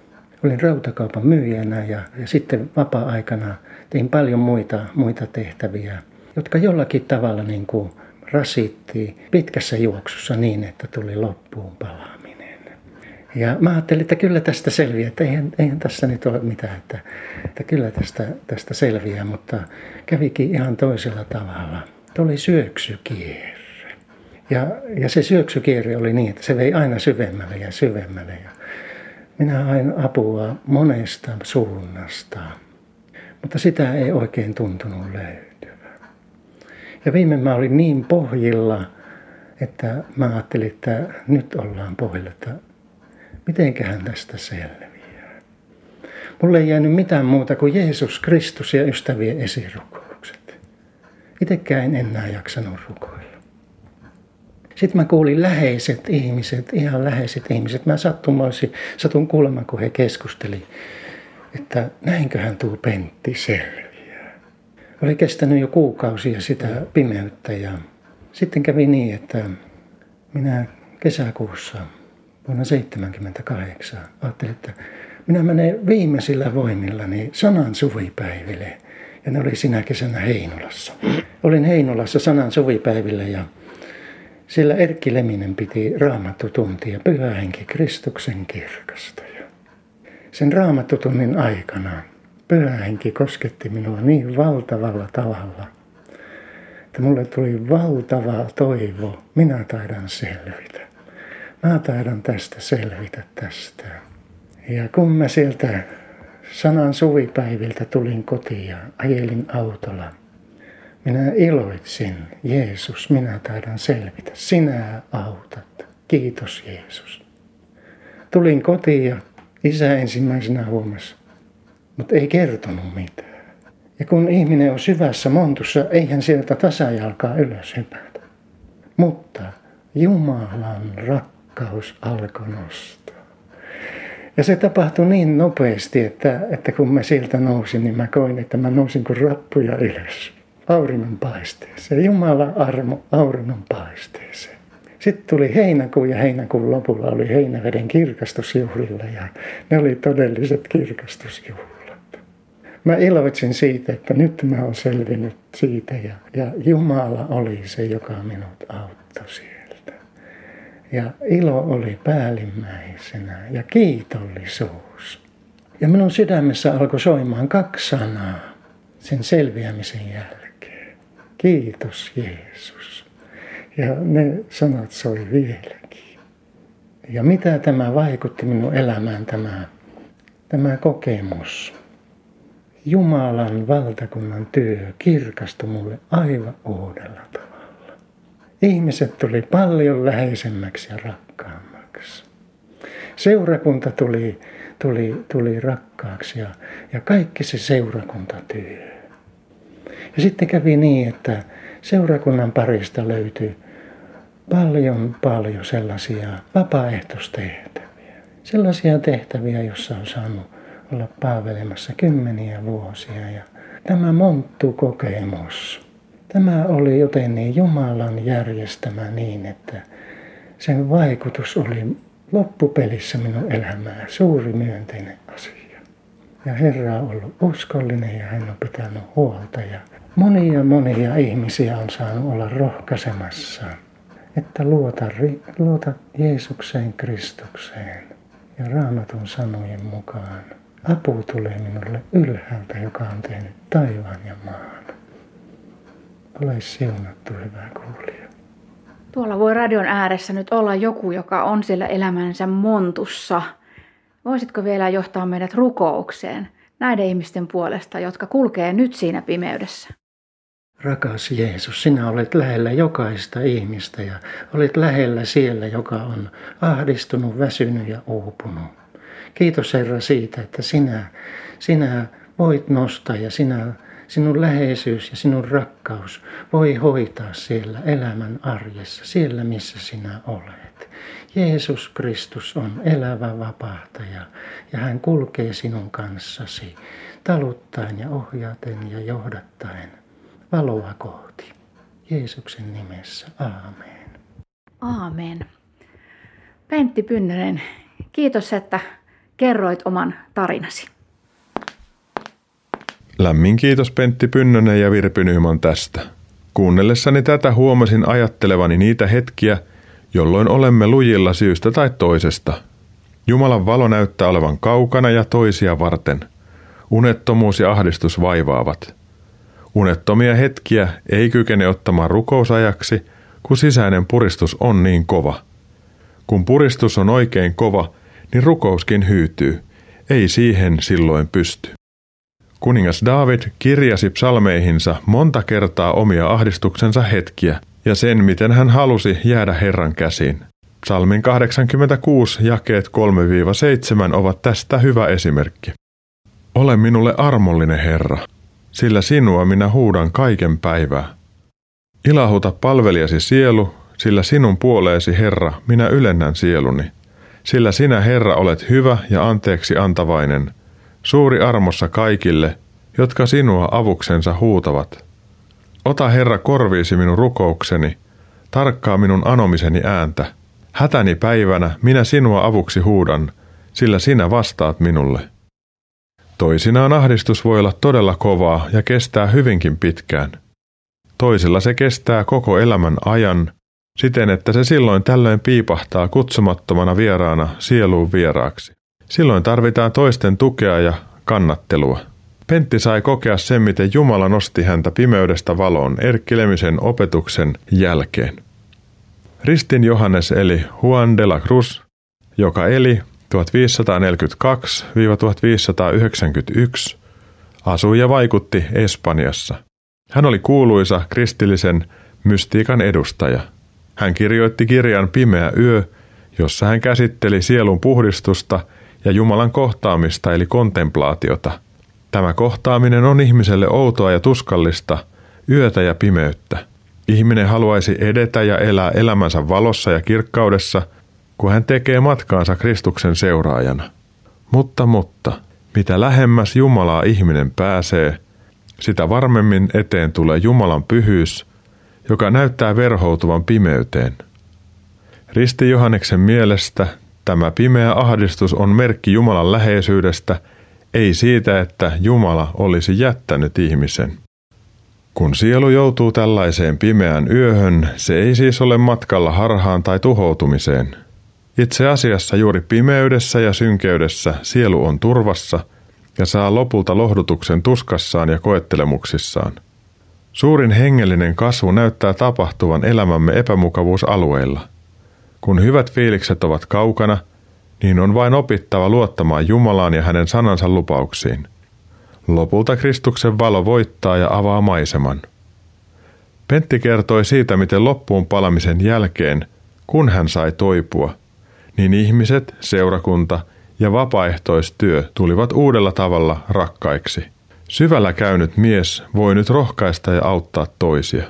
Olin rautakaupan myyjänä ja, ja sitten vapaa-aikana tein paljon muita, muita tehtäviä, jotka jollakin tavalla niin kuin rasitti pitkässä juoksussa niin, että tuli loppuun palaaminen. Ja mä ajattelin, että kyllä tästä selviää, että eihän, eihän tässä nyt ole mitään, että, että kyllä tästä, tästä selviää, mutta kävikin ihan toisella tavalla. Tuli syöksykierre. Ja, ja se syöksykierre oli niin, että se vei aina syvemmälle ja syvemmälle. Ja minä hain apua monesta suunnasta, mutta sitä ei oikein tuntunut löytyvän. Ja viime mä olin niin pohjilla, että mä ajattelin, että nyt ollaan pohjilla, että mitenköhän tästä selviää. Mulle ei jäänyt mitään muuta kuin Jeesus Kristus ja ystävien esirukoukset. Itsekään en enää jaksanut rukoilla. Sitten mä kuulin läheiset ihmiset, ihan läheiset ihmiset. Mä sattumoisin, satun kuulemaan, kun he keskusteli, että näinköhän tuu Pentti selviää. Oli kestänyt jo kuukausia sitä pimeyttä ja sitten kävi niin, että minä kesäkuussa vuonna 1978 ajattelin, että minä menen viimeisillä voimillani sanan suvipäiville. Ja ne oli sinä kesänä Heinolassa. Olin Heinolassa sanan suvipäivillä ja sillä Erkki Leminen piti raamattutuntia Pyhä Henki Kristuksen kirkastaja. Sen raamattutunnin aikana Pyhä Henki kosketti minua niin valtavalla tavalla, että mulle tuli valtava toivo. Minä taidan selvitä. Mä taidan tästä selvitä tästä. Ja kun mä sieltä sanan suvipäiviltä tulin kotiin ja ajelin autolla – minä iloitsin, Jeesus, minä taidan selvitä. Sinä autat. Kiitos Jeesus. Tulin kotiin ja isä ensimmäisenä huomasi, mutta ei kertonut mitään. Ja kun ihminen on syvässä montussa, eihän sieltä tasajalkaa ylös hypätä. Mutta Jumalan rakkaus alkoi nostaa. Ja se tapahtui niin nopeasti, että, että kun mä sieltä nousin, niin mä koin, että mä nousin kuin rappuja ylös auringon paisteeseen. Jumala armo auringon paisteeseen. Sitten tuli heinäkuu ja heinäkuun lopulla oli heinäveden kirkastusjuhlilla ja ne oli todelliset kirkastusjuhlat. Mä iloitsin siitä, että nyt mä oon selvinnyt siitä ja, ja Jumala oli se, joka minut auttoi sieltä. Ja ilo oli päällimmäisenä ja kiitollisuus. Ja minun sydämessä alkoi soimaan kaksi sanaa sen selviämisen jälkeen. Kiitos Jeesus. Ja ne sanat soi vieläkin. Ja mitä tämä vaikutti minun elämään, tämä, tämä kokemus. Jumalan valtakunnan työ kirkastui mulle aivan uudella tavalla. Ihmiset tuli paljon läheisemmäksi ja rakkaammaksi. Seurakunta tuli, tuli, tuli rakkaaksi ja, ja kaikki se seurakuntatyö. Ja sitten kävi niin, että seurakunnan parista löytyi paljon paljon sellaisia vapaaehtoistehtäviä. Sellaisia tehtäviä, joissa on saanut olla paavelemassa kymmeniä vuosia. Ja tämä monttu-kokemus, tämä oli jotenkin Jumalan järjestämä niin, että sen vaikutus oli loppupelissä minun elämää suuri myönteinen asia. Ja Herra on ollut uskollinen ja hän on pitänyt huolta ja monia monia ihmisiä on saanut olla rohkaisemassa, että luota, luota Jeesukseen Kristukseen ja raamatun sanojen mukaan. Apu tulee minulle ylhäältä, joka on tehnyt taivaan ja maan. Ole siunattu, hyvä kuulija. Tuolla voi radion ääressä nyt olla joku, joka on siellä elämänsä montussa. Voisitko vielä johtaa meidät rukoukseen näiden ihmisten puolesta, jotka kulkee nyt siinä pimeydessä? Rakas Jeesus, sinä olet lähellä jokaista ihmistä ja olet lähellä siellä, joka on ahdistunut, väsynyt ja uupunut. Kiitos Herra siitä, että sinä, sinä voit nostaa ja sinä, sinun läheisyys ja sinun rakkaus voi hoitaa siellä elämän arjessa, siellä missä sinä olet. Jeesus Kristus on elävä vapahtaja ja hän kulkee sinun kanssasi taluttaen ja ohjaten ja johdattaen valoa kohti. Jeesuksen nimessä, aamen. Aamen. Pentti Pynnönen, kiitos, että kerroit oman tarinasi. Lämmin kiitos Pentti Pynnönen ja Virpi Nyman tästä. Kuunnellessani tätä huomasin ajattelevani niitä hetkiä, jolloin olemme lujilla syystä tai toisesta. Jumalan valo näyttää olevan kaukana ja toisia varten. Unettomuus ja ahdistus vaivaavat. Unettomia hetkiä ei kykene ottamaan rukousajaksi, kun sisäinen puristus on niin kova. Kun puristus on oikein kova, niin rukouskin hyytyy. Ei siihen silloin pysty. Kuningas David kirjasi psalmeihinsa monta kertaa omia ahdistuksensa hetkiä ja sen, miten hän halusi jäädä Herran käsiin. Psalmin 86 jakeet 3-7 ovat tästä hyvä esimerkki. Ole minulle armollinen Herra, sillä sinua minä huudan kaiken päivää. Ilahuta palvelijasi sielu, sillä sinun puoleesi Herra minä ylennän sieluni. Sillä sinä Herra olet hyvä ja anteeksi antavainen, suuri armossa kaikille, jotka sinua avuksensa huutavat. Ota Herra korviisi minun rukoukseni, tarkkaa minun anomiseni ääntä. Hätäni päivänä minä sinua avuksi huudan, sillä sinä vastaat minulle. Toisinaan ahdistus voi olla todella kovaa ja kestää hyvinkin pitkään. Toisilla se kestää koko elämän ajan, siten että se silloin tällöin piipahtaa kutsumattomana vieraana sieluun vieraaksi. Silloin tarvitaan toisten tukea ja kannattelua. Pentti sai kokea sen, miten Jumala nosti häntä pimeydestä valoon erkkilemisen opetuksen jälkeen. Ristin Johannes eli Juan de la Cruz, joka eli 1542-1591, asui ja vaikutti Espanjassa. Hän oli kuuluisa kristillisen mystiikan edustaja. Hän kirjoitti kirjan Pimeä yö, jossa hän käsitteli sielun puhdistusta ja Jumalan kohtaamista eli kontemplaatiota. Tämä kohtaaminen on ihmiselle outoa ja tuskallista, yötä ja pimeyttä. Ihminen haluaisi edetä ja elää elämänsä valossa ja kirkkaudessa – kun hän tekee matkaansa Kristuksen seuraajana. Mutta, mutta, mitä lähemmäs Jumalaa ihminen pääsee, sitä varmemmin eteen tulee Jumalan pyhyys, joka näyttää verhoutuvan pimeyteen. Risti Johanneksen mielestä tämä pimeä ahdistus on merkki Jumalan läheisyydestä, ei siitä, että Jumala olisi jättänyt ihmisen. Kun sielu joutuu tällaiseen pimeään yöhön, se ei siis ole matkalla harhaan tai tuhoutumiseen – itse asiassa juuri pimeydessä ja synkeydessä sielu on turvassa ja saa lopulta lohdutuksen tuskassaan ja koettelemuksissaan. Suurin hengellinen kasvu näyttää tapahtuvan elämämme epämukavuusalueilla. Kun hyvät fiilikset ovat kaukana, niin on vain opittava luottamaan Jumalaan ja hänen sanansa lupauksiin. Lopulta Kristuksen valo voittaa ja avaa maiseman. Pentti kertoi siitä, miten loppuun palamisen jälkeen, kun hän sai toipua, niin ihmiset, seurakunta ja vapaaehtoistyö tulivat uudella tavalla rakkaiksi. Syvällä käynyt mies voi nyt rohkaista ja auttaa toisia.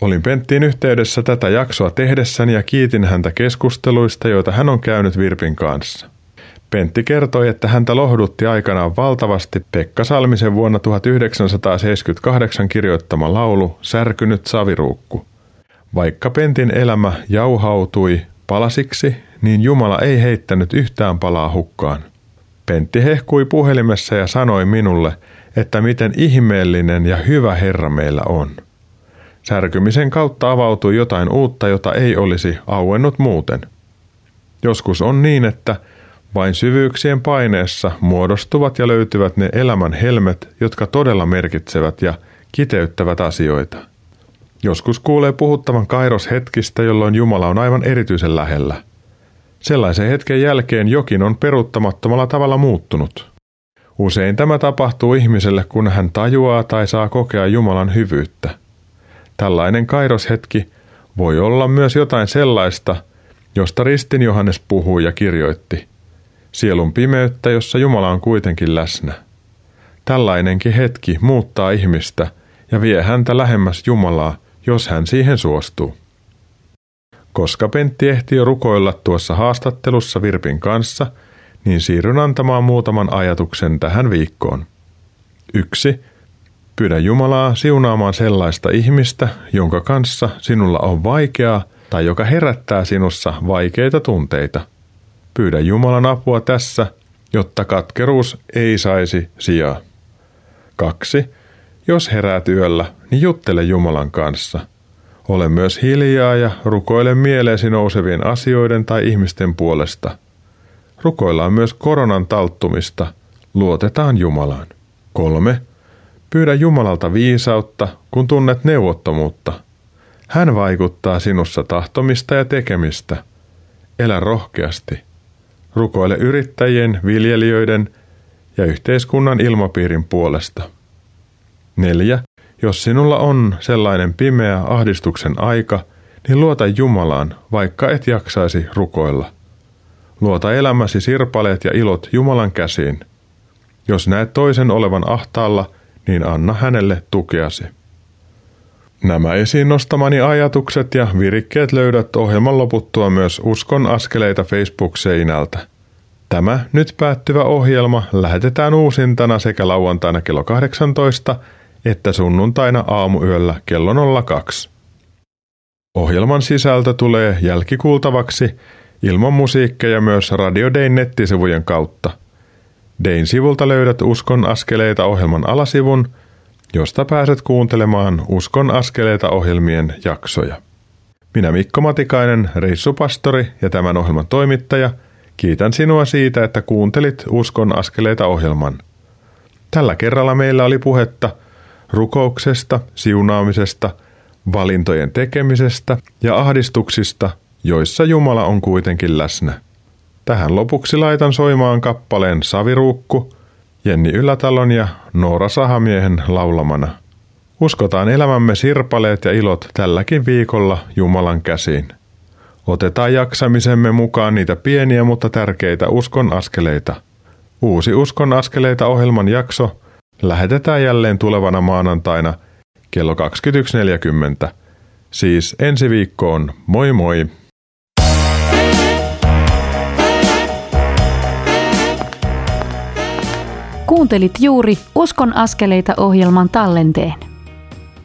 Olin Penttiin yhteydessä tätä jaksoa tehdessäni ja kiitin häntä keskusteluista, joita hän on käynyt Virpin kanssa. Pentti kertoi, että häntä lohdutti aikanaan valtavasti Pekka Salmisen vuonna 1978 kirjoittama laulu Särkynyt saviruukku. Vaikka Pentin elämä jauhautui palasiksi, niin Jumala ei heittänyt yhtään palaa hukkaan. Pentti hehkui puhelimessa ja sanoi minulle, että miten ihmeellinen ja hyvä Herra meillä on. Särkymisen kautta avautui jotain uutta, jota ei olisi auennut muuten. Joskus on niin, että vain syvyyksien paineessa muodostuvat ja löytyvät ne elämän helmet, jotka todella merkitsevät ja kiteyttävät asioita. Joskus kuulee puhuttavan kairoshetkistä, jolloin Jumala on aivan erityisen lähellä. Sellaisen hetken jälkeen jokin on peruuttamattomalla tavalla muuttunut. Usein tämä tapahtuu ihmiselle, kun hän tajuaa tai saa kokea Jumalan hyvyyttä. Tällainen kairoshetki voi olla myös jotain sellaista, josta Ristin Johannes puhui ja kirjoitti – sielun pimeyttä, jossa Jumala on kuitenkin läsnä. Tällainenkin hetki muuttaa ihmistä ja vie häntä lähemmäs Jumalaa, jos hän siihen suostuu. Koska Pentti ehti jo rukoilla tuossa haastattelussa Virpin kanssa, niin siirryn antamaan muutaman ajatuksen tähän viikkoon. Yksi. Pyydä Jumalaa siunaamaan sellaista ihmistä, jonka kanssa sinulla on vaikeaa tai joka herättää sinussa vaikeita tunteita – Pyydä Jumalan apua tässä, jotta katkeruus ei saisi sijaa. 2. Jos heräät yöllä, niin juttele Jumalan kanssa. Ole myös hiljaa ja rukoile mieleesi nousevien asioiden tai ihmisten puolesta. Rukoillaan myös koronan talttumista. Luotetaan Jumalaan. 3. Pyydä Jumalalta viisautta, kun tunnet neuvottomuutta. Hän vaikuttaa sinussa tahtomista ja tekemistä. Elä rohkeasti. Rukoile yrittäjien, viljelijöiden ja yhteiskunnan ilmapiirin puolesta. 4. Jos sinulla on sellainen pimeä ahdistuksen aika, niin luota Jumalaan, vaikka et jaksaisi rukoilla. Luota elämäsi sirpaleet ja ilot Jumalan käsiin. Jos näet toisen olevan ahtaalla, niin anna hänelle tukeasi. Nämä esiin nostamani ajatukset ja virikkeet löydät ohjelman loputtua myös Uskon askeleita Facebook-seinältä. Tämä nyt päättyvä ohjelma lähetetään uusintana sekä lauantaina kello 18 että sunnuntaina aamuyöllä kello 02. Ohjelman sisältö tulee jälkikuultavaksi ilman musiikkeja myös Radio Dayn nettisivujen kautta. Dayn sivulta löydät Uskon askeleita ohjelman alasivun – josta pääset kuuntelemaan Uskon askeleita ohjelmien jaksoja. Minä Mikko Matikainen, reissupastori ja tämän ohjelman toimittaja, kiitän sinua siitä, että kuuntelit Uskon askeleita ohjelman. Tällä kerralla meillä oli puhetta rukouksesta, siunaamisesta, valintojen tekemisestä ja ahdistuksista, joissa Jumala on kuitenkin läsnä. Tähän lopuksi laitan soimaan kappaleen Saviruukku – Jenni Ylätalon ja Noora Sahamiehen laulamana. Uskotaan elämämme sirpaleet ja ilot tälläkin viikolla Jumalan käsiin. Otetaan jaksamisemme mukaan niitä pieniä mutta tärkeitä uskon askeleita. Uusi Uskon askeleita ohjelman jakso lähetetään jälleen tulevana maanantaina kello 21.40. Siis ensi viikkoon. Moi moi! Kuuntelit juuri Uskon askeleita ohjelman tallenteen.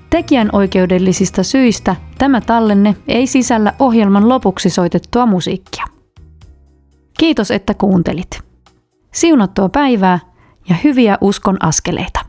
Tekijän oikeudellisista syistä tämä tallenne ei sisällä ohjelman lopuksi soitettua musiikkia. Kiitos, että kuuntelit. Siunattua päivää ja hyviä uskon askeleita.